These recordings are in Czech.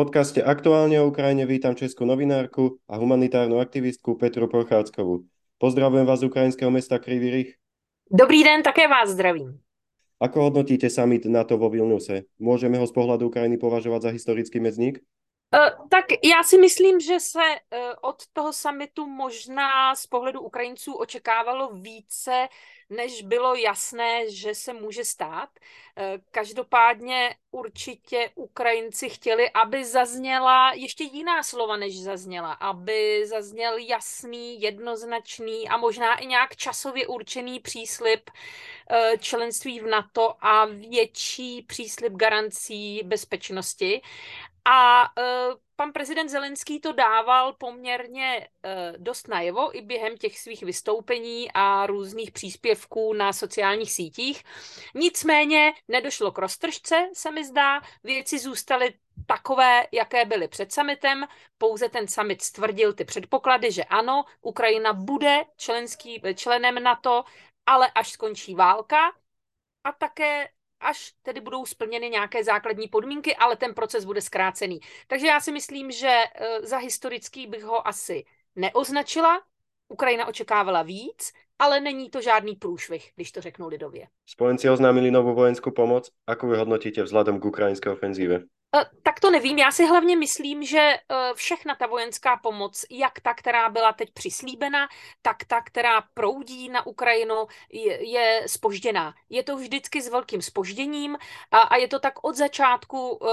podcaste Aktuálne o Ukrajine vítam českú novinárku a humanitárnu aktivistku Petru Prochádzkovú. Pozdravujem vás z ukrajinského mesta Krivý Rých. Dobrý den, také vás zdravím. Ako hodnotíte summit NATO vo Vilniuse? Môžeme ho z pohľadu Ukrajiny považovať za historický medzník? Uh, tak já si myslím, že se uh, od toho summitu možná z pohledu Ukrajinců očekávalo více, než bylo jasné, že se může stát. Uh, každopádně určitě Ukrajinci chtěli, aby zazněla ještě jiná slova, než zazněla. Aby zazněl jasný, jednoznačný a možná i nějak časově určený příslip členství v NATO a větší příslip garancí bezpečnosti. A uh, pan prezident Zelenský to dával poměrně uh, dost najevo i během těch svých vystoupení a různých příspěvků na sociálních sítích. Nicméně nedošlo k roztržce, se mi zdá. Věci zůstaly takové, jaké byly před summitem. Pouze ten summit stvrdil ty předpoklady, že ano, Ukrajina bude členský, členem NATO, ale až skončí válka. A také až tedy budou splněny nějaké základní podmínky, ale ten proces bude zkrácený. Takže já si myslím, že eh, za historický bych ho asi neoznačila. Ukrajina očekávala víc, ale není to žádný průšvih, když to řeknu lidově. Spojenci oznámili novou vojenskou pomoc. Ako vy hodnotíte vzhledem k ukrajinské ofenzíve? Eh, tak to nevím. Já si hlavně myslím, že eh, všechna ta vojenská pomoc, jak ta, která byla teď přislíbena, tak ta, která proudí na Ukrajinu, je, je spožděná. Je to vždycky s velkým spožděním a, a je to tak od začátku uh,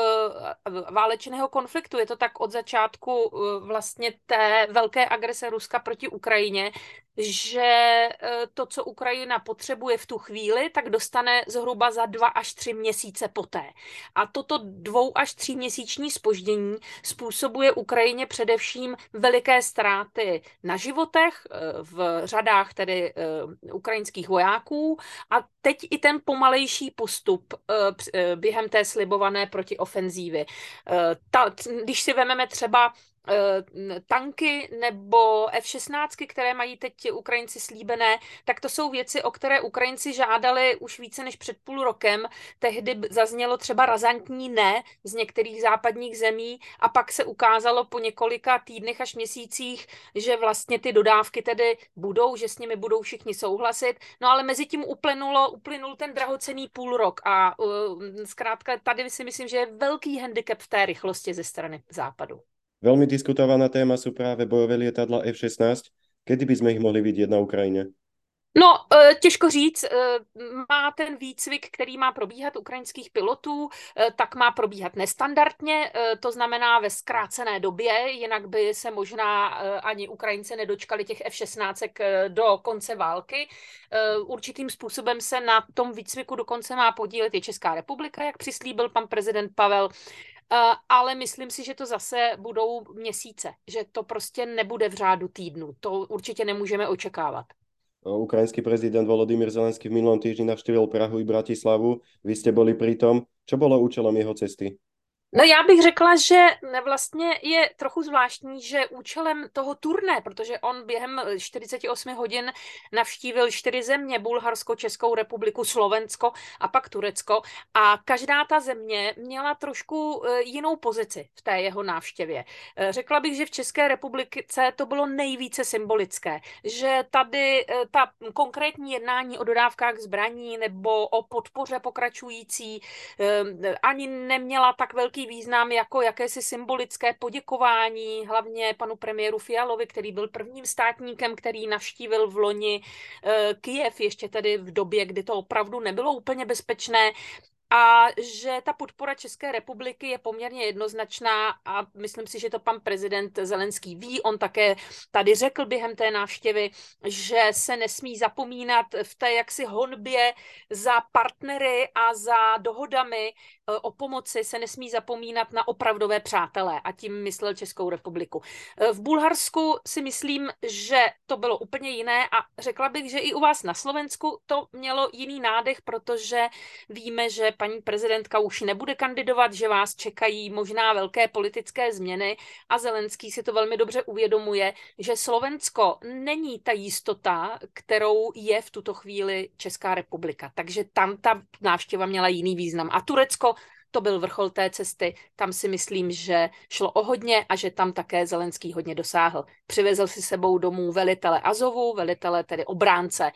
válečného konfliktu, je to tak od začátku uh, vlastně té velké agrese Ruska proti Ukrajině, že to, co Ukrajina potřebuje v tu chvíli, tak dostane zhruba za dva až tři měsíce poté. A toto dvou až až tříměsíční spoždění způsobuje Ukrajině především veliké ztráty na životech eh, v řadách tedy eh, ukrajinských vojáků a teď i ten pomalejší postup eh, během té slibované protiofenzívy. Ta, když si vezmeme třeba Eh, tanky nebo F-16, které mají teď Ukrajinci slíbené, tak to jsou věci, o které Ukrajinci žádali už více než před půl rokem. Tehdy zaznělo třeba razantní ne z některých západních zemí a pak se ukázalo po několika týdnech až měsících, že vlastně ty dodávky tedy budou, že s nimi budou všichni souhlasit. No ale mezi tím uplynulo, uplynul ten drahocený půl rok a uh, zkrátka tady si myslím, že je velký handicap v té rychlosti ze strany západu. Veľmi diskutovaná téma sú práve bojové lietadla F-16. Kedy by sme ich mohli vidieť na Ukrajine? No, e, těžko říct, e, má ten výcvik, který má probíhat ukrajinských pilotů, e, tak má probíhat nestandardně, to znamená ve zkrácené době, jinak by se možná ani Ukrajinci nedočkali těch F-16 do konce války. Určitým způsobem se na tom výcviku dokonce má podílet i Česká republika, jak přislíbil pan prezident Pavel. Uh, ale myslím si, že to zase budou měsíce, že to prostě nebude v řádu týdnu. To určitě nemůžeme očekávat. Ukrajinský prezident Volodymyr Zelenský v minulom týždni navštívil Prahu i Bratislavu. Vy ste boli pri tom. Čo bolo účelom jeho cesty? No já bych řekla, že vlastně je trochu zvláštní, že účelem toho turné, protože on během 48 hodin navštívil čtyři země, Bulharsko, Českou republiku, Slovensko a pak Turecko a každá ta země měla trošku e, jinou pozici v té jeho návštěvě. E, řekla bych, že v České republice to bylo nejvíce symbolické, že tady ta konkrétní jednání o dodávkách zbraní nebo o podpoře pokračující ani neměla tak velký velký význam jako jakési symbolické poděkování, hlavně panu premiéru Fialovi, který byl prvním státníkem, který navštívil v loni eh, Kijev, ještě tedy v době, kdy to opravdu nebylo úplně bezpečné a že ta podpora České republiky je poměrně jednoznačná a myslím si, že to pan prezident Zelenský ví. On také tady řekl během té návštěvy, že se nesmí zapomínat v té jaksi honbě za partnery a za dohodami o pomoci se nesmí zapomínat na opravdové přátelé a tím myslel Českou republiku. E, v Bulharsku si myslím, že to bylo úplně jiné a řekla bych, že i u vás na Slovensku to mělo jiný nádech, protože víme, že paní prezidentka už nebude kandidovat, že vás čekají možná velké politické změny a Zelenský si to velmi dobře uvědomuje, že Slovensko není ta jistota, kterou je v tuto chvíli Česká republika. Takže tam ta návštěva měla jiný význam. A Turecko to byl vrchol té cesty. Tam si myslím, že šlo o hodně a že tam také Zelenský hodně dosáhl. Přivezl si sebou domů velitele Azovu, velitele tedy obránce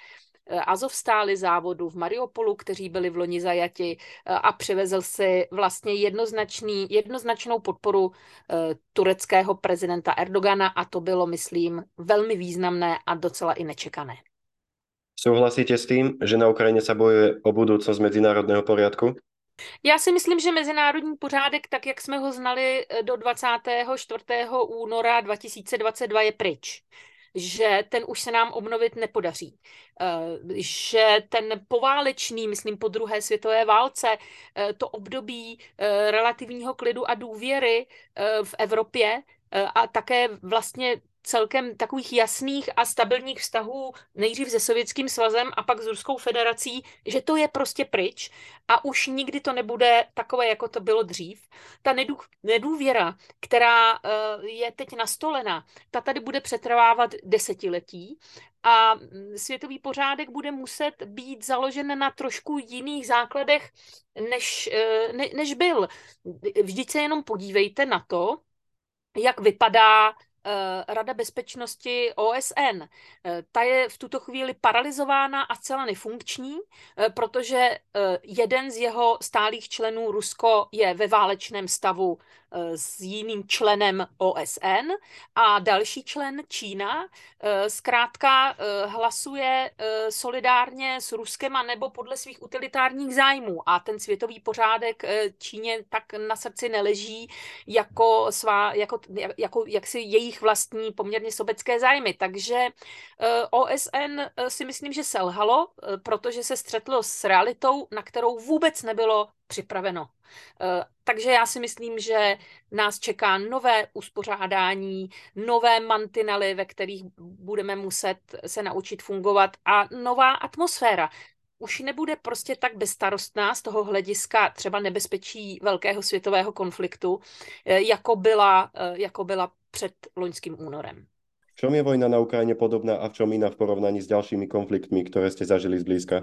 Eh, Azovstály závodu v Mariupolu, kteří byli v loni zajati eh, a přivezl si vlastně jednoznačný, jednoznačnou podporu eh, tureckého prezidenta Erdogana a to bylo, myslím, velmi významné a docela i nečekané. Souhlasíte s tím, že na Ukrajině se bojuje o budoucnost mezinárodného poriadku? Já si myslím, že mezinárodní pořádek, tak jak jsme ho znali do 24. února 2022, je pryč že ten už se nám obnovit nepodaří. Eh, že ten poválečný, myslím po druhé světové válce, eh, to období eh, relativního klidu a důvěry v Evropě a také vlastně celkem takových jasných a stabilních vztahů nejdřív se Sovětským svazem a pak s Ruskou federací, že to je prostě pryč a už nikdy to nebude takové, jako to bylo dřív. Ta nedůvěra, která eh, je teď nastolena, ta tady bude přetrvávat desetiletí a mm, světový pořádek bude muset být založen na trošku jiných základech, než, eh, ne, než byl. Vždyť se jenom podívejte na to, jak vypadá Rada bezpečnosti OSN. Eh, ta je v tuto chvíli paralizována a zcela nefunkční, eh, protože jeden z jeho stálých členů, Rusko, je ve válečném stavu s jiným členem OSN a další člen Čína zkrátka hlasuje solidárně s Ruskem a nebo podle svých utilitárních zájmů a ten světový pořádek Číně tak na srdci neleží jako, svá, jako, jako jaksi jejich vlastní poměrně sobecké zájmy. Takže eh, OSN eh, si myslím, že selhalo, eh, protože se střetlo s realitou, na kterou vůbec nebylo připraveno. Takže já si myslím, že nás čeká nové uspořádání, nové mantinely, ve kterých budeme muset se naučit fungovat a nová atmosféra už nebude prostě tak bezstarostná z toho hlediska třeba nebezpečí velkého světového konfliktu, jako byla, jako byla před loňským únorem. V čom je vojna na Ukrajině podobná a v čom jiná v porovnání s dalšími konfliktmi, které jste zažili zblízka?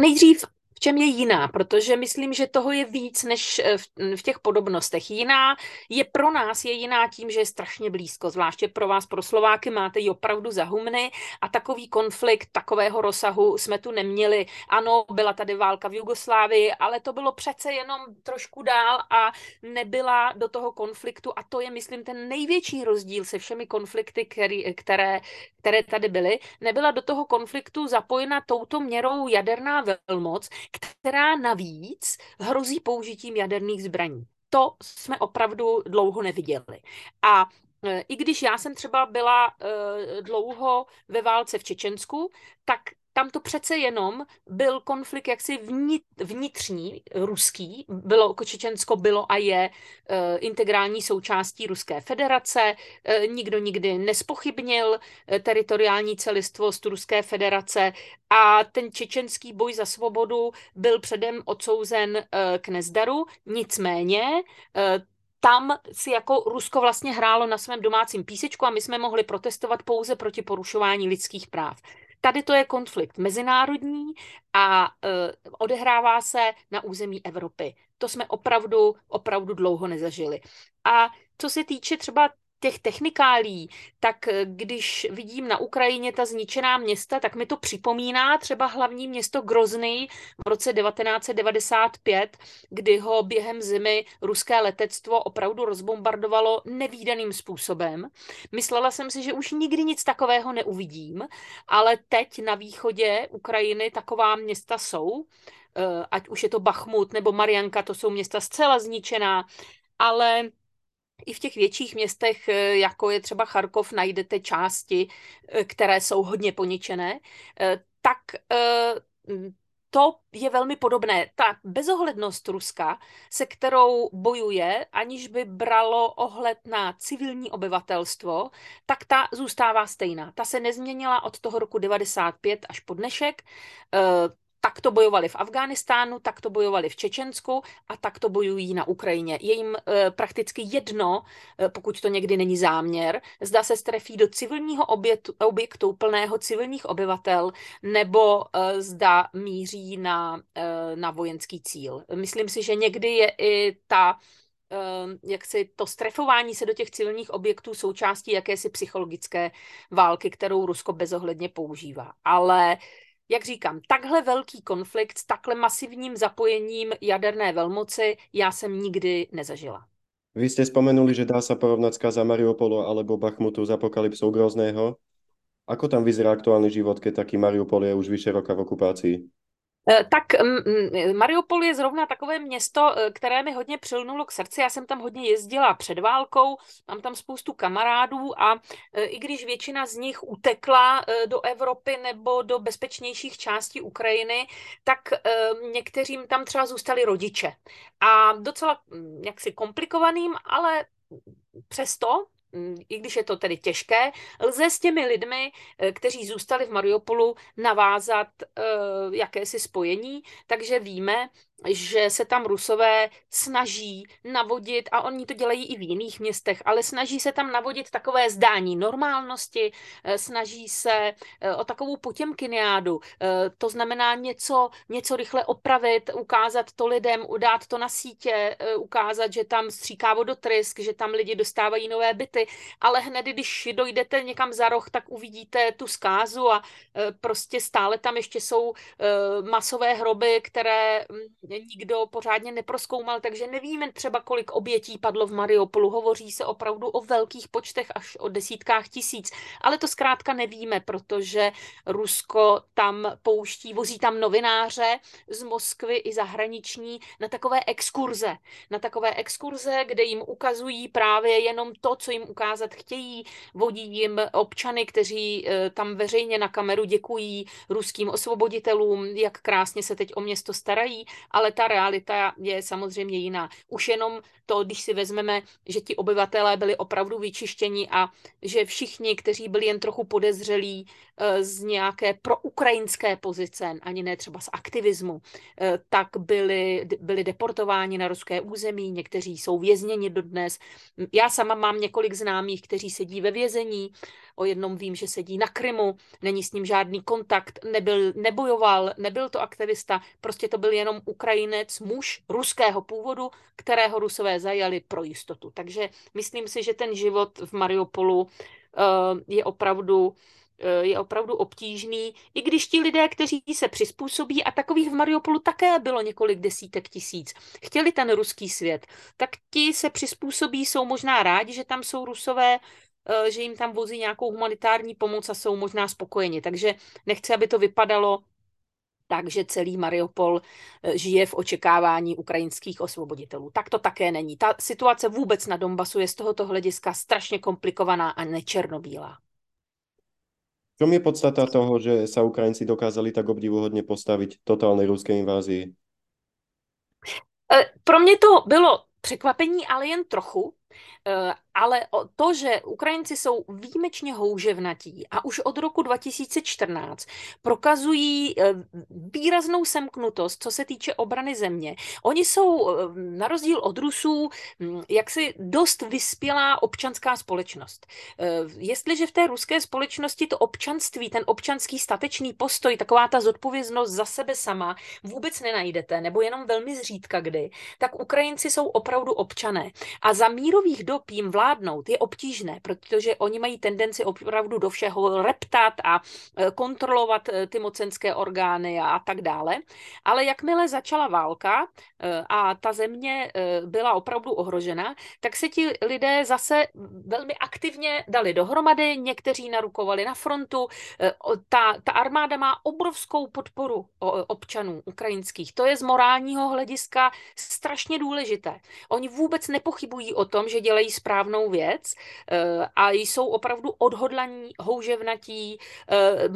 Nejdřív v čem je jiná, protože myslím, že toho je víc než eh, v, v těch podobnostech. Jiná je pro nás, je jiná tím, že je strašně blízko, zvláště pro vás, pro Slováky, máte ji opravdu za humny a takový konflikt takového rozsahu jsme tu neměli. Ano, byla tady válka v Jugoslávii, ale to bylo přece jenom trošku dál a nebyla do toho konfliktu a to je, myslím, ten největší rozdíl se všemi konflikty, který, které, které tady byly. Nebyla do toho konfliktu zapojena touto měrou jaderná velmoc, která navíc hrozí použitím jaderných zbraní. To jsme opravdu dlouho neviděli. A e, i když já jsem třeba byla uh, dlouho ve válce v Čečensku, tak tam to přece jenom byl konflikt jaksi vnitřní, ruský, bylo, Čečensko bylo a je uh, integrální součástí Ruské federace, uh, nikdo nikdy nespochybnil uh, teritoriální celistvost Ruské federace. A ten čečenský boj za svobodu byl předem odsouzen uh, k nezdaru, nicméně uh, tam si jako Rusko vlastně hrálo na svém domácím písečku a my jsme mohli protestovat pouze proti porušování lidských práv. Tady to je konflikt mezinárodní a uh, odehrává se na území Evropy. To jsme opravdu, opravdu dlouho nezažili. A co se týče třeba těch technikálí, tak eh, když vidím na Ukrajině ta zničená města, tak mi to připomíná třeba hlavní město Grozny v roce 1995, kdy ho během zimy ruské letectvo opravdu rozbombardovalo nevýdaným způsobem. Myslela jsem si, že už nikdy nic takového neuvidím, ale teď na východě Ukrajiny taková města jsou, eh, ať už je to Bachmut nebo Marianka, to jsou města zcela zničená, ale i v těch větších městech, eh, jako je třeba Charkov, najdete části, eh, které jsou hodně poničené, eh, tak to je velmi podobné. Ta bezohlednost Ruska, se kterou bojuje, aniž by bralo ohled na civilní obyvatelstvo, tak ta zůstává stejná. Ta se nezměnila od toho roku 95 až po dnešek tak to bojovali v Afghánistánu, tak to bojovali v Čečensku a tak to bojují na Ukrajině. Je jim e, prakticky jedno, e, pokud to někdy není záměr, zda se strefí do civilního objektu, objektu plného civilních obyvatel, nebo e, zda míří na, e, na vojenský cíl. Myslím si, že někdy je i ta jak si to strefování se do těch civilních objektů součástí jakési psychologické války, kterou Rusko bezohledně používá. Ale jak říkám, takhle velký konflikt s takhle masivním zapojením jaderné velmoci já jsem nikdy nezažila. Vy ste spomenuli, že dá sa porovnať skaza Mariupolu alebo Bachmutu z apokalypsou Grozného. Ako tam vyzerá aktuálny život, keď taký Mariupol je už vyše roka v okupácii? Eh, tak mm, mm, Mariupol je zrovna takové město, eh, které mi hodně přilnulo k srdci. Já jsem tam hodně jezdila před válkou, mám tam spoustu kamarádů a eh, i když většina z nich utekla do Evropy nebo do bezpečnějších částí Ukrajiny, tak někteřím tam třeba zůstali rodiče. A docela mm, jaksi komplikovaným, ale přesto i když je to tedy těžké, lze s těmi lidmi, eh, kteří zůstali v Mariupolu, navázat uh, jakési spojení, takže víme, že se tam Rusové snaží navodit, a oni to dělají i v jiných městech, ale snaží se tam navodit takové zdání normálnosti, eh, snaží se eh, o takovou potěmkiniádu, eh, to znamená něco, něco rychle opravit, ukázat to lidem, dát to na sítě, ukázat, že tam stříká vodotrysk, že tam lidi dostávají nové byty, ale hned, když dojdete někam za roh, tak uvidíte tu zkázu a prostě stále tam ještě jsou masové hroby, které hm, nikdo pořádně neproskoumal, takže nevíme třeba, kolik obětí padlo v Mariupolu. Hovoří se opravdu o velkých počtech, až o desítkách tisíc, ale to zkrátka nevíme, protože Rusko tam pouští, vozí tam novináře z Moskvy i zahraniční na takové exkurze. Na takové exkurze, kde jim ukazují právě jenom to, co jim ukázat chtějí. Vodí jim občany, kteří eh, tam veřejně na kameru děkují ruským osvoboditelům, jak krásně se teď o město starají ale ta realita je samozřejmě jiná. Už jenom to, když si vezmeme, že ti obyvatelé byli opravdu vyčištěni a že všichni, kteří byli jen trochu podezřelí eh, z nějaké proukrajinské pozice, ani ne třeba z aktivismu, eh, tak byli, byli deportováni na ruské území, někteří jsou vězněni dodnes. Já sama mám několik známých, kteří sedí ve vězení, O jednom vím, že sedí na Krymu, není s ním žádný kontakt, nebyl, nebojoval, nebyl to aktivista, prostě to byl jenom Ukrajinec, muž ruského původu, kterého Rusové zajali pro jistotu. Takže myslím si, že ten život v Mariupolu uh, je opravdu eh, je opravdu obtížný, i když ti lidé, kteří se přizpůsobí, a takových v Mariupolu také bylo několik desítek tisíc, chtěli ten ruský svět, tak ti se přizpůsobí, jsou možná rádi, že tam jsou rusové, Eh, že jim tam vozí nějakou humanitární pomoc a jsou možná spokojeni. Takže nechci, aby to vypadalo tak, že celý Mariupol eh, žije v očekávání ukrajinských osvoboditelů. Tak to také není. Ta situace vůbec na Donbasu je z tohoto hlediska strašně komplikovaná a nečernobílá. čom je podstata toho, že sa Ukrajinci dokázali tak obdivuhodně postavit totálnej ruské invázii? Eh, pro mě to bylo překvapení, ale jen trochu, Eh, ale to, že Ukrajinci jsou výjimečně houževnatí a už od roku 2014 prokazují eh, výraznou semknutost, co se týče obrany země. Oni jsou eh, na rozdíl od Rusů hm, jaksi dost vyspělá občanská společnost. Jestliže v té ruské společnosti to občanství, ten občanský statečný postoj, taková ta zodpovědnost za sebe sama vůbec nenajdete, nebo jenom velmi zřídka kdy, tak Ukrajinci jsou opravdu občané. A za mírový takových dob jim vládnout je obtížné, protože oni mají tendenci opravdu do všeho reptat a e, kontrolovat e, ty mocenské orgány a tak dále. Ale jakmile začala válka e, a ta země byla opravdu ohrožena, tak se ti lidé zase velmi aktivně dali dohromady, někteří narukovali na frontu. Ta, ta armáda má obrovskou podporu občanů ukrajinských. To je z morálního hlediska strašně důležité. Oni vůbec nepochybují o tom, že dělají správnou výbornou věc a jsou opravdu odhodlaní, houževnatí,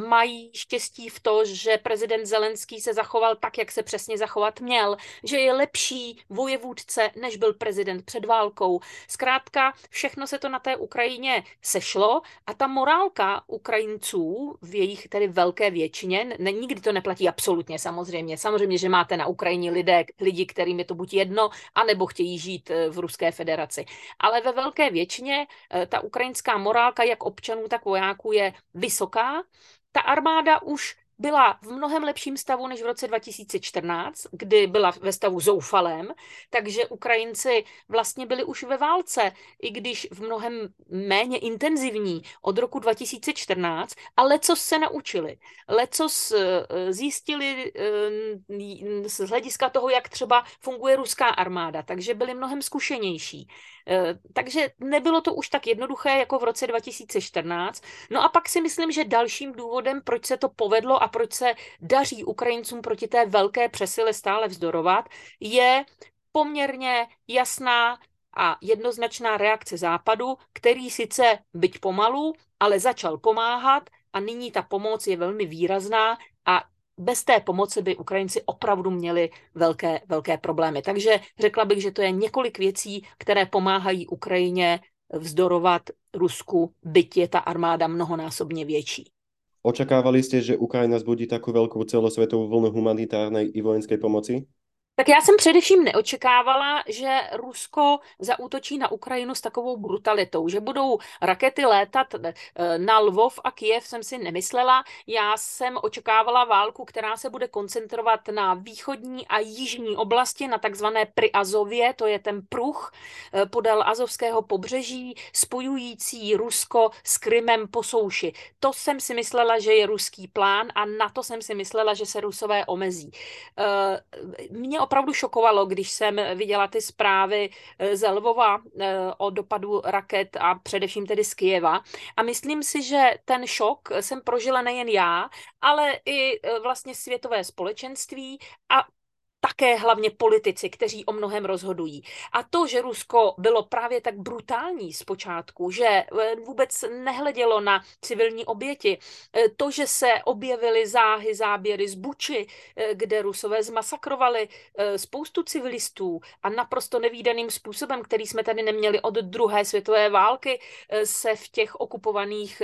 mají štěstí v to, že prezident Zelenský se zachoval tak, jak se přesně zachovat měl, že je lepší vojevůdce, než byl prezident před válkou. Zkrátka, všechno se to na té Ukrajině sešlo a ta morálka Ukrajinců v jejich tedy velké většině, ne, nikdy to neplatí absolutně samozřejmě. Samozřejmě, že máte na Ukrajině lidé, lidi, kterým je to buď jedno, anebo chtějí žít eh, v Ruské federaci. Ale ve velké většině eh, ta ukrajinská morálka jak občanů, tak vojáků je vysoká. Ta armáda už byla v mnohem lepším stavu než v roce 2014, kdy byla ve stavu zoufalém, takže Ukrajinci vlastně byli už ve válce, i když v mnohem méně intenzivní od roku 2014, ale co se naučili, leco eh, zjistili eh, z hlediska toho, jak třeba funguje ruská armáda, takže byli mnohem zkušenější. Eh, takže nebylo to už tak jednoduché jako v roce 2014. No a pak si myslím, že dalším důvodem, proč se to povedlo a proč se daří Ukrajincům proti té velké přesile stále vzdorovat, je poměrně jasná a jednoznačná reakce Západu, který sice byť pomalu, ale začal pomáhat a nyní ta pomoc je velmi výrazná a bez té pomoci by Ukrajinci opravdu měli velké, velké problémy. Takže řekla bych, že to je několik věcí, které pomáhají Ukrajině vzdorovat Rusku, byť je ta armáda mnohonásobně větší. Očakávali jste, že Ukrajina zbudí takovou velkou celosvětovou vlnu humanitárnej i vojenské pomoci? Tak já jsem především neočekávala, že Rusko zaútočí na Ukrajinu s takovou brutalitou, že budou rakety létat eh, na Lvov a Kiev, jsem si nemyslela. Já jsem očekávala válku, která se bude koncentrovat na východní a jižní oblasti, na takzvané Priazově, to je ten pruh eh, podél Azovského pobřeží, spojující Rusko s Krymem po souši. To jsem si myslela, že je ruský plán a na to jsem si myslela, že se Rusové omezí. Eh, mě opravdu šokovalo, když jsem viděla ty zprávy eh, z Lvova eh, o dopadu raket a především tedy z Kijeva. A myslím si, že ten šok jsem prožila nejen já, ale i eh, vlastně světové společenství a také hlavně politici, kteří o mnohem rozhodují. A to, že Rusko bylo právě tak brutální zpočátku, že eh, vůbec nehledělo na civilní oběti, eh, to, že se objevily záhy, záběry z Buči, eh, kde Rusové zmasakrovali spoustu civilistů a naprosto nevýdaným způsobem, který jsme tady neměli od druhé světové války, se v těch okupovaných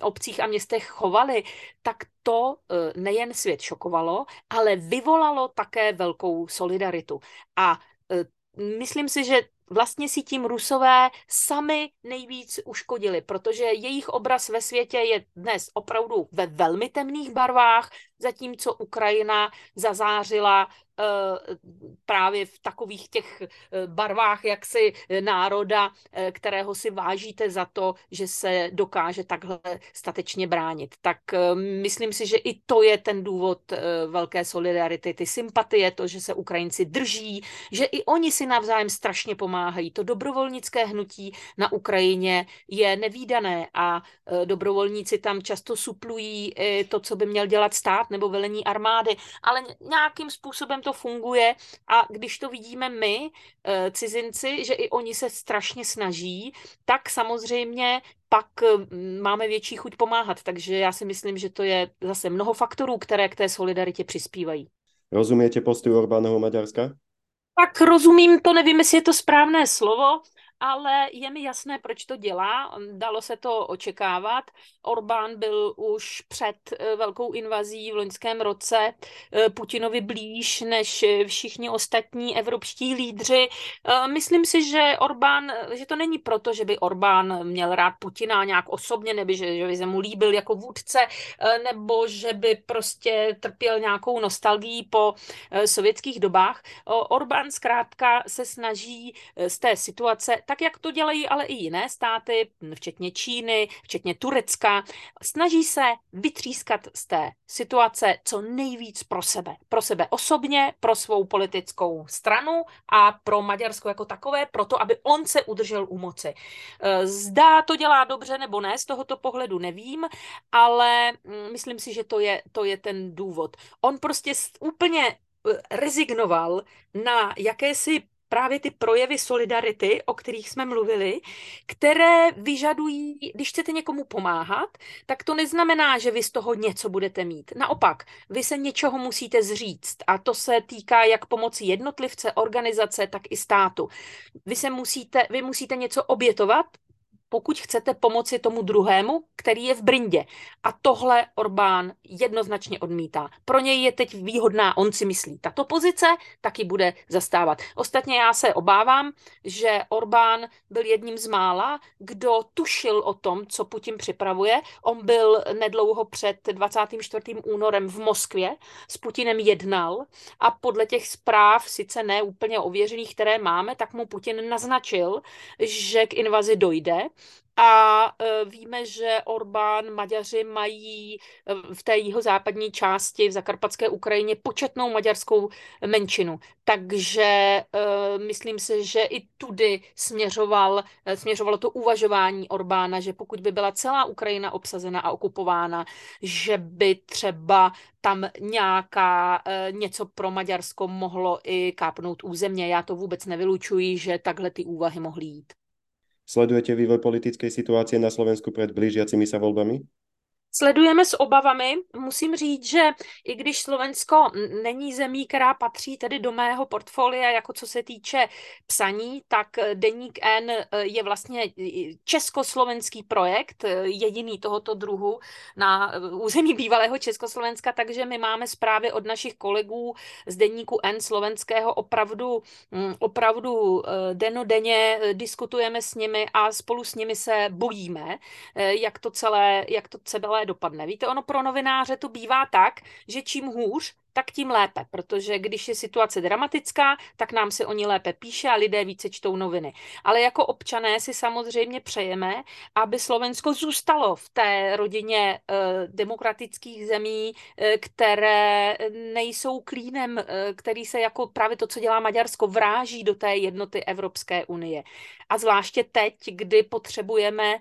obcích a městech chovali, tak to nejen svět šokovalo, ale vyvolalo také velkou solidaritu. A e, myslím si, že vlastně si tím Rusové sami nejvíc uškodili, protože jejich obraz ve světě je dnes opravdu ve velmi temných barvách, zatímco Ukrajina zazářila Eh, právě v takových těch eh, barvách jaksi národa, eh, kterého si vážíte za to, že se dokáže takhle statečně bránit. Tak myslím si, že i to je ten důvod velké solidarity, ty sympatie, to, že se Ukrajinci drží, že i oni si navzájem strašně pomáhají. To dobrovolnické hnutí na Ukrajině je nevýdané a dobrovolníci tam často suplují to, co by měl dělat stát nebo velení armády, ale nějakým způsobem to funguje a když to vidíme my, eh, cizinci, že i oni se strašně snaží, tak samozřejmě pak máme větší chuť pomáhat. Takže já si myslím, že to je zase mnoho faktorů, které k té solidaritě přispívají. Rozumíte postoju Orbánova Maďarska? Tak rozumím, to nevím, jestli je to správné slovo, ale je mi jasné, proč to dělá. Dalo se to očekávat. Orbán byl už před eh, velkou invazí v loňském roce eh, Putinovi blíž než všichni ostatní evropští lídři. Eh, myslím si, že Orbán, že to není proto, že by Orbán měl rád Putina nějak osobně, nebo že, že by se mu líbil jako vůdce, nebo že by prostě trpěl nějakou nostalgií po sovětských dobách. Orbán zkrátka se snaží z té situace tak jak to dělají ale i jiné státy, včetně Číny, včetně Turecka, snaží se vytřískat z té situace co nejvíc pro sebe. Pro sebe osobně, pro svou politickou stranu a pro Maďarsko jako takové, proto aby on se udržel u moci. E, zdá to dělá dobře nebo ne, z tohoto pohledu nevím, ale mm, myslím si, že to je, to je ten důvod. On prostě úplně e, rezignoval na jakési právě ty projevy solidarity, o kterých jsme mluvili, které vyžadují, když chcete někomu pomáhat, tak to neznamená, že vy z toho něco budete mít. Naopak, vy se něčeho musíte zříct a to se týká jak pomoci jednotlivce, organizace, tak i státu. Vy se musíte, vy musíte něco obětovat, pokud chcete pomoci tomu druhému, který je v brindě. A tohle Orbán jednoznačně odmítá. Pro něj je teď výhodná, on si myslí, tato pozice taky bude zastávat. Ostatně já se obávám, že Orbán byl jedním z mála, kdo tušil o tom, co Putin připravuje. On byl nedlouho před 24. únorem v Moskvě, s Putinem jednal a podle těch zpráv, sice ne úplně ověřených, které máme, tak mu Putin naznačil, že k invazi dojde a e, víme, že Orbán, Maďaři mají e, v té jeho západní části v zakarpatské Ukrajině početnou maďarskou menšinu. Takže e, myslím si, že i tudy směřoval, směřovalo to uvažování Orbána, že pokud by byla celá Ukrajina obsazena a okupována, že by třeba tam nějaká něco pro Maďarsko mohlo i kápnout územně. Já to vůbec nevylučuji, že takhle ty úvahy mohly jít. Sledujete vývoj politickej situácie na Slovensku pred blížiacimi sa voľbami? Sledujeme s obavami. Musím říct, že i když Slovensko není zemí, která patří tedy do mého portfolia, jako co se týče psaní, tak Deník N je vlastně československý projekt, jediný tohoto druhu na území bývalého Československa, takže my máme zprávy od našich kolegů z Deníku N slovenského opravdu, opravdu eh, denodenně diskutujeme s nimi a spolu s nimi se bojíme, eh, jak to celé, jak to celé dopadne. Víte, ono pro novináře to bývá tak, že čím hůř, tak tím lépe, protože když je situace dramatická, tak nám se o ní lépe píše a lidé více čtou noviny. Ale jako občané si samozřejmě přejeme, aby Slovensko zůstalo v té rodině eh, demokratických zemí, eh, které nejsou klínem, eh, který se jako právě to, co dělá Maďarsko, vráží do té jednoty Evropské unie. A zvláště teď, kdy potřebujeme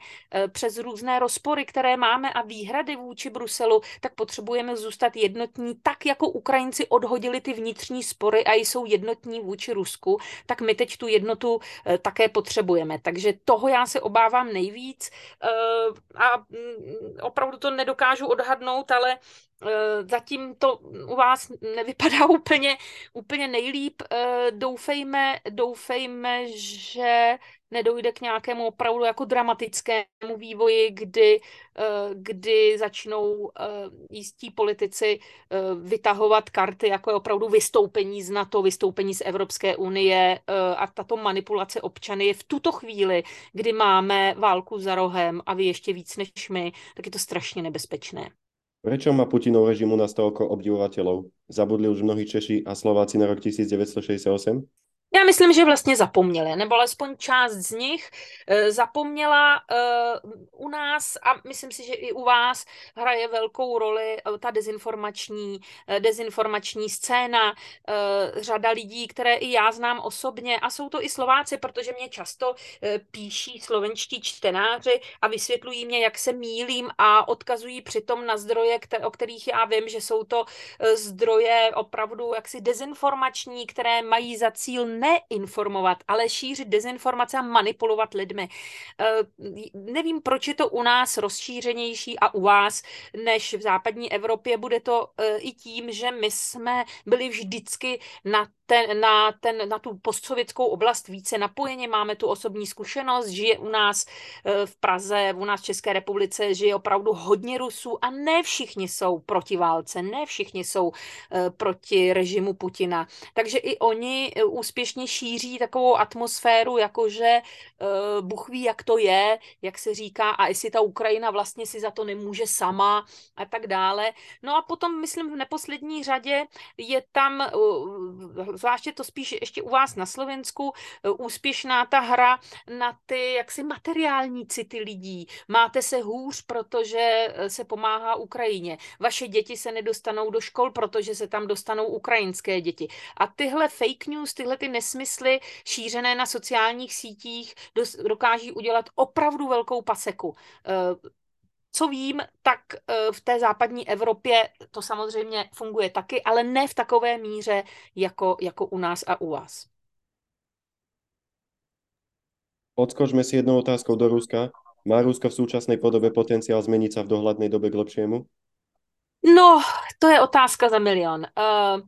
přes různé rozpory, které máme a výhrady vůči Bruselu, tak potřebujeme zůstat jednotní tak, jako Ukrajinci odhodili ty vnitřní spory a jsou jednotní vůči Rusku, tak my teď tu jednotu eh, také potřebujeme. Takže toho já se obávám nejvíc eh, a mm, opravdu to nedokážu odhadnout, ale zatím to u vás nevypadá úplně, úplně nejlíp. Doufejme, doufejme, že nedojde k nějakému opravdu jako dramatickému vývoji, kdy, eh, kdy začnou eh, jistí politici eh, vytahovat karty, jako je opravdu vystoupení z NATO, vystoupení z Evropské unie a tato manipulace občany je v tuto chvíli, kdy máme válku za rohem a vy ještě víc než my, tak je to strašně nebezpečné. Prečo má Putinov režim u nás toľko obdivovateľov? Zabudli už mnohí Češi a Slováci na rok 1968? Já myslím, že vlastně zapomněli, nebo alespoň část z nich eh, zapomněla eh, u nás a myslím si, že i u vás hraje velkou roli eh, ta dezinformační, dezinformační scéna. Řada lidí, které i já znám osobně a jsou to i Slováci, protože mě často píší slovenští čtenáři a vysvětlují mě, jak se mílím a odkazují přitom na zdroje, o kterých já vím, že jsou to zdroje opravdu jaksi dezinformační, které mají za cíl neinformovat, ale šířit dezinformace a manipulovat lidmi. Eh, nevím, proč je to u nás rozšířenější a u vás než v západní Evropě. Bude to eh, i tím, že my jsme byli vždycky na ten, na, ten, na tu postsovětskou oblast více napojeni, máme tu osobní zkušenost, žije u nás eh, v Praze, u nás v České republice, žije opravdu hodně Rusů a ne všichni jsou proti válce, ne všichni jsou proti režimu Putina. Takže i oni úspěšně skutečně šíří takovou atmosféru, jakože uh, Bůh ví, jak to je, jak se říká, a jestli ta Ukrajina vlastně si za to nemůže sama a tak dále. No a potom, myslím, v neposlední řadě je tam, uh, zvláště to spíš ještě u vás na Slovensku, uh, úspěšná ta hra na ty jaksi materiální city lidí. Máte se hůř, protože se pomáhá Ukrajině. Vaše děti se nedostanou do škol, protože se tam dostanou ukrajinské děti. A tyhle fake news, tyhle ty nesmysly šířené na sociálních sítích dokáží udělat opravdu velkou paseku. Eh, co vím, tak eh, v té západní Evropě to samozřejmě funguje taky, ale ne v takové míře jako, jako u nás a u vás. Odskočme si jednou otázkou do Ruska. Má Rusko v současné podobě potenciál změnit se v dohledné době k lepšiemu? No, to je otázka za milion. Uh,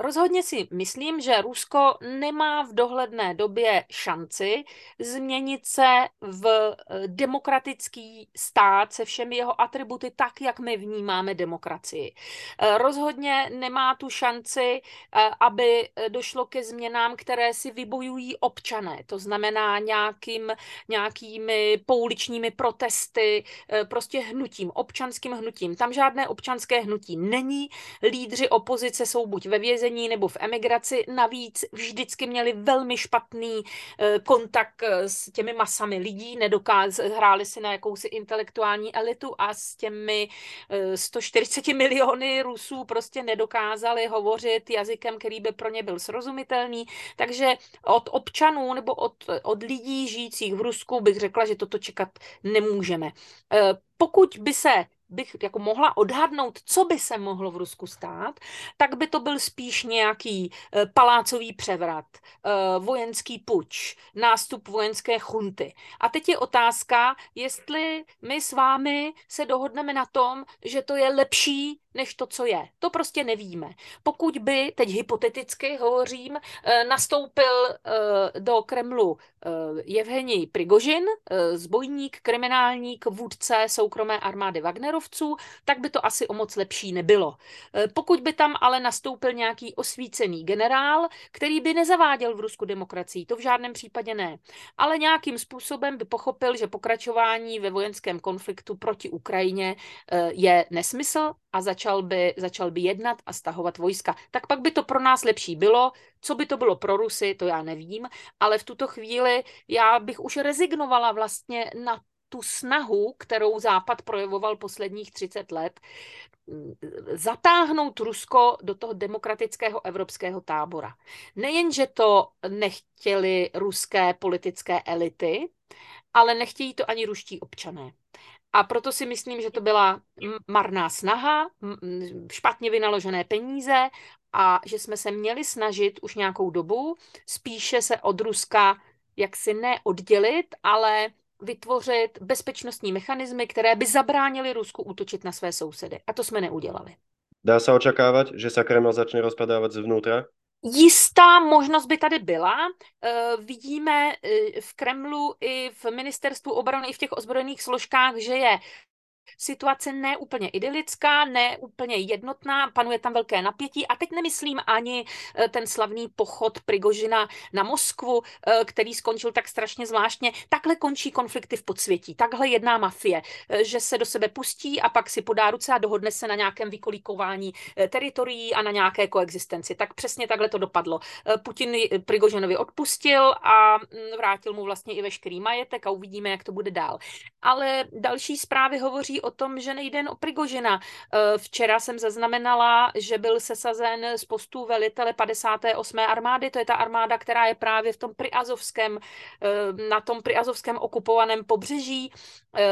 Rozhodně si myslím, že Rusko nemá v dohledné době šanci změnit se v eh, demokratický stát se všemi jeho atributy tak, jak my vnímáme demokracii. Eh, rozhodně nemá tu šanci, eh, aby došlo ke změnám, které si vybojují občané. To znamená nějakým, nějakými pouličními protesty, prostě hnutím, občanským hnutím. Tam žádné občanské hnutí není. Lídři opozice jsou buď ve vězení, vězení nebo v emigraci. Navíc vždycky měli velmi špatný eh, kontakt eh, s těmi masami lidí, nedokáz, hráli si na jakousi intelektuální elitu a s těmi 140 eh, miliony Rusů prostě nedokázali hovořit jazykem, který by pro ně byl srozumitelný. Takže od občanů nebo od, od lidí žijících v Rusku bych řekla, že toto čekat nemůžeme. Pokud by se bych jako mohla odhadnout, co by se mohlo v Rusku stát, tak by to byl spíš nějaký eh, palácový převrat, eh, vojenský puč, nástup vojenské chunty. A teď je otázka, jestli my s vámi se dohodneme na tom, že to je lepší než to, co je. To prostě nevíme. Pokud by, teď hypoteticky hovořím, eh, nastoupil do Kremlu Evgenij Prigožin, zbojník, kriminálník, vůdce soukromé armády Wagnerovců, tak by to asi o moc lepší nebylo. Pokud by tam ale nastoupil nějaký osvícený generál, který by nezaváděl v Rusku demokracii, to v žádném případě ne, ale nějakým způsobem by pochopil, že pokračování ve vojenském konfliktu proti Ukrajině je nesmysl a začal by, začal by jednat a stahovat vojska. Tak pak by to pro nás lepší bylo. Co by to bylo pro Rusy, to já nevím, ale v tuto chvíli já bych už rezignovala vlastně na tu snahu, kterou Západ projevoval posledních 30 let, zatáhnout Rusko do toho demokratického evropského tábora. Nejenže to nechtěli ruské politické elity, ale nechtějí to ani ruští občané. A proto si myslím, že to byla marná snaha, špatně vynaložené peníze a že jsme se měli snažit už nějakou dobu spíše se od Ruska jaksi neoddělit, ale vytvořit bezpečnostní mechanismy, které by zabránily Rusku útočit na své sousedy. A to jsme neudělali. Dá se očekávat, že se Kreml začne rozpadávat zvnútra? Jistá možnost by tady byla. E, vidíme e, v Kremlu i v ministerstvu obrany, i v těch ozbrojených složkách, že je situace neúplně idylická, neúplně jednotná, panuje tam velké napětí a teď nemyslím ani eh, ten slavný pochod Prigožina na Moskvu, eh, který skončil tak strašně zvláštně. Takhle končí konflikty v podsvětí, takhle jedná mafie, eh, že se do sebe pustí a pak si podá ruce a dohodne se na nějakém vykolíkování teritorií a na nějaké koexistenci. Tak přesně takhle to dopadlo. Putin Prigožinovi odpustil a mm, vrátil mu vlastně i veškerý majetek a uvidíme, jak to bude dál. Ale další zprávy hovoří o tom, že nejde jen o Prigožina. Eh, včera jsem zaznamenala, že byl sesazen z postu velitele 58. armády, to je ta armáda, která je právě v tom priazovském, eh, na tom priazovském okupovaném pobřeží. Eh,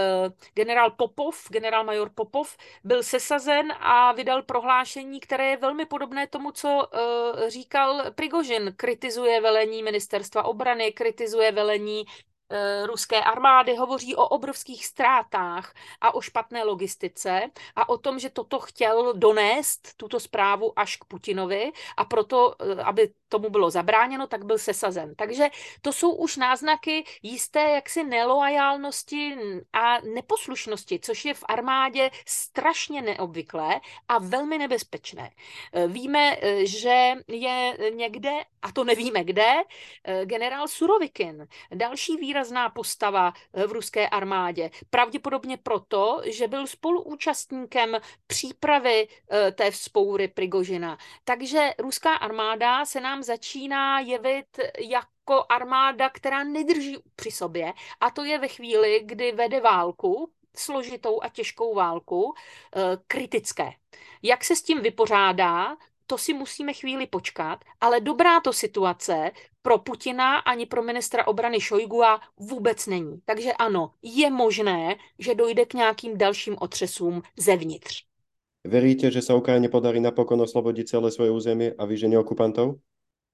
generál Popov, generál major Popov, byl sesazen a vydal prohlášení, které je velmi podobné tomu, co říkal Prigožin. Kritizuje velení ministerstva obrany, kritizuje velení ruské armády, hovoří o obrovských ztrátách a o špatné logistice a o tom, že toto chtěl donést, tuto zprávu až k Putinovi a proto, eh, aby tomu bylo zabráněno, tak byl sesazen. Takže to jsou už náznaky jisté jaksi nelojálnosti a neposlušnosti, což je v armádě strašně neobvyklé a velmi nebezpečné. Eh, víme, že je někde, a to nevíme kde, generál Surovikin, další výraz výrazná postava eh, v ruské armádě. Pravděpodobně proto, že byl spoluúčastníkem přípravy eh, té vzpoury Prigožina. Takže ruská armáda se nám začíná jevit jako armáda, která nedrží při sobě. A to je ve chvíli, kdy vede válku, složitou a těžkou válku, eh, kritické. Jak se s tím vypořádá, to si musíme chvíli počkat, ale dobrá to situace pro Putina ani pro ministra obrany Šojgua vůbec není. Takže ano, je možné, že dojde k nějakým dalším otřesům zevnitř. Veríte, že se Ukrajině podarí napokon oslobodit celé svoje území a vyžení okupantů?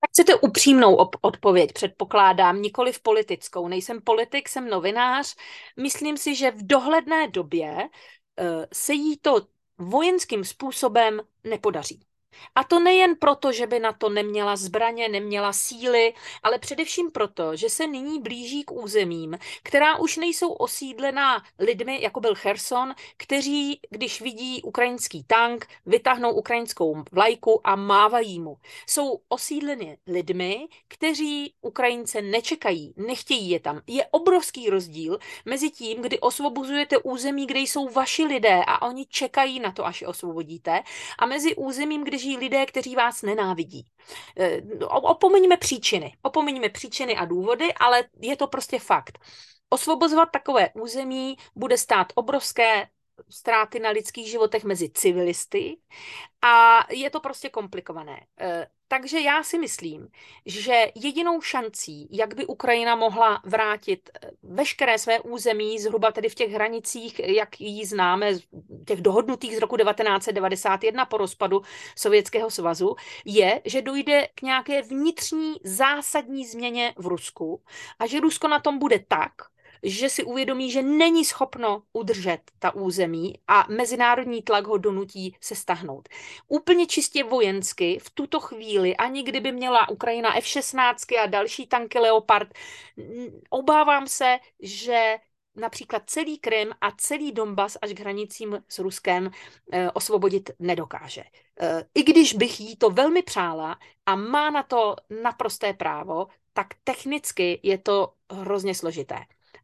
Tak chcete upřímnou odpověď, předpokládám, nikoli v politickou. Nejsem politik, jsem novinář. Myslím si, že v dohledné době uh, se jí to vojenským způsobem nepodaří. A to nejen proto, že by na to neměla zbraně, neměla síly, ale především proto, že se nyní blíží k územím, která už nejsou osídlená lidmi, jako byl Cherson, kteří, když vidí ukrajinský tank, vytáhnou ukrajinskou vlajku a mávají mu. Jsou osídleny lidmi, kteří Ukrajince nečekají, nechtějí je tam. Je obrovský rozdíl mezi tím, kdy osvobozujete území, kde jsou vaši lidé a oni čekají na to, až je osvobodíte, a mezi územím, kde žijí lidé, kteří vás nenávidí. Eh, opomeňme příčiny. Opomeňme příčiny a důvody, ale je to prostě fakt. Osvobozovat takové území bude stát obrovské ztráty na lidských životech mezi civilisty a je to prostě komplikované. Eh, takže já si myslím, že jedinou šancí, jak by Ukrajina mohla vrátit eh, veškeré své území, zhruba tedy v těch hranicích, jak ji známe, těch dohodnutých z roku 1991 po rozpadu Sovětského svazu, je, že dojde k nějaké vnitřní zásadní změně v Rusku a že Rusko na tom bude tak, že si uvědomí, že není schopno udržet ta území a mezinárodní tlak ho donutí se stahnout. Úplně čistě vojensky v tuto chvíli, ani kdyby měla Ukrajina F-16 a další tanky Leopard, obávám se, že například celý Krym a celý Donbas až k hranicím s Ruskem eh, osvobodit nedokáže. Eh, I když bych jí to velmi přála a má na to naprosté právo, tak technicky je to hrozně složité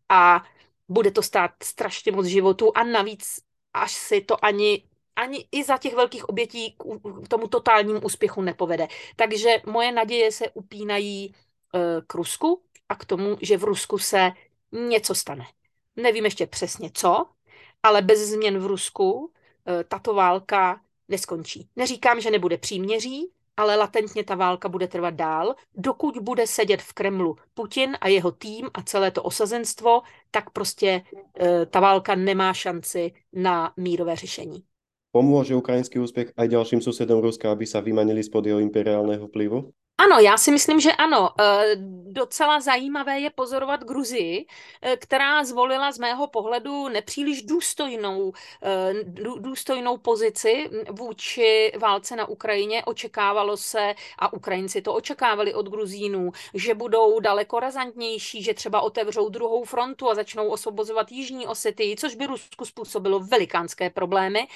a bude to stát strašně moc životu a navíc až si to ani ani i za těch velkých obětí k tomu totálnímu úspěchu nepovede. Takže moje naděje se upínají e, k Rusku a k tomu, že v Rusku se něco stane. Nevím ještě přesně co, ale bez změn v Rusku e, tato válka neskončí. Neříkám, že nebude příměří, ale latentně ta válka bude trvat dál, dokud bude sedět v Kremlu Putin a jeho tým a celé to osazenstvo, tak prostě e, ta válka nemá šanci na mírové řešení. Pomůže ukrajinský úspěch aj dalším susedům Ruska, aby se vymanili spod jeho imperiálného vplyvu? Ano, já si myslím, že ano. E, docela zajímavé je pozorovat Gruzii, e, která zvolila z mého pohledu nepříliš důstojnou, e, důstojnou pozici vůči válce na Ukrajině. Očekávalo se, a Ukrajinci to očekávali od Gruzínů, že budou daleko razantnější, že třeba otevřou druhou frontu a začnou osvobozovat Jižní Osety, což by Rusku způsobilo velikánské problémy,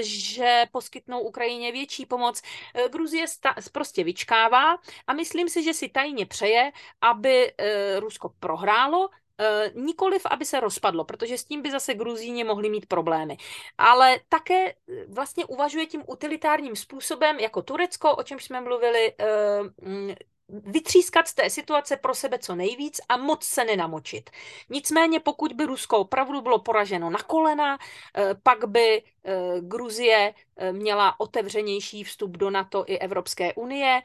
že poskytnou Ukrajině větší pomoc. Gruzie prostě vyčkává očekává a myslím si, že si tajně přeje, aby eh, Rusko prohrálo, eh, nikoliv, aby se rozpadlo, protože s tím by zase Gruzíni mohli mít problémy. Ale také eh, vlastně uvažuje tím utilitárním způsobem, jako Turecko, o čem jsme mluvili, mm, vytřískat z té situace pro sebe co nejvíc a moc se nenamočit. Nicméně pokud by Rusko opravdu bylo poraženo na kolena, pak by Gruzie měla otevřenější vstup do NATO i Evropské unie,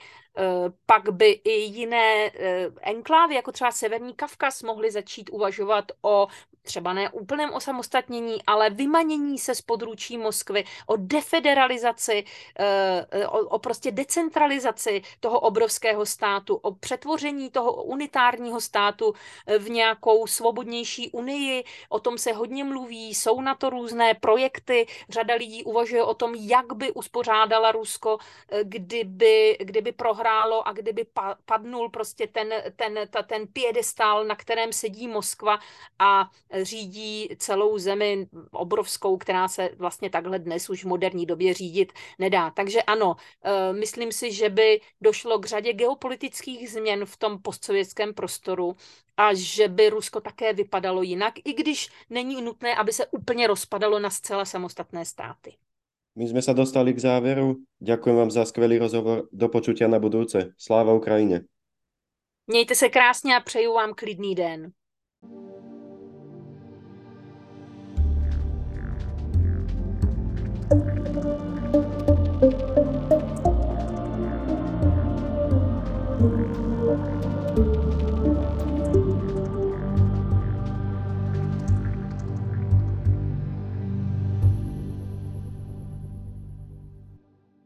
pak by i jiné eh, enklávy, jako třeba Severní Kavkaz, mohly začít uvažovat o třeba ne úplném osamostatnění, ale vymanění se z područí Moskvy, o defederalizaci, eh, o, o prostě decentralizaci toho obrovského státu, o přetvoření toho unitárního státu v nějakou svobodnější unii. O tom se hodně mluví, jsou na to různé projekty, řada lidí uvažuje o tom, jak by uspořádala Rusko, kdyby, kdyby prohrálo a kdyby padnul prostě ten, ten, ta, ten piedestál, na kterém sedí Moskva a řídí celou zemi obrovskou, která se vlastně takhle dnes už v moderní době řídit nedá. Takže ano, eh, myslím si, že by došlo k řadě geopolitických změn v tom postsovětském prostoru a že by Rusko také vypadalo jinak, i když není nutné, aby se úplně rozpadalo na zcela samostatné státy. My jsme se dostali k závěru. Děkuji vám za skvělý rozhovor. Do počutia na budouce. Sláva Ukrajině. Mějte se krásně a přeju vám klidný den.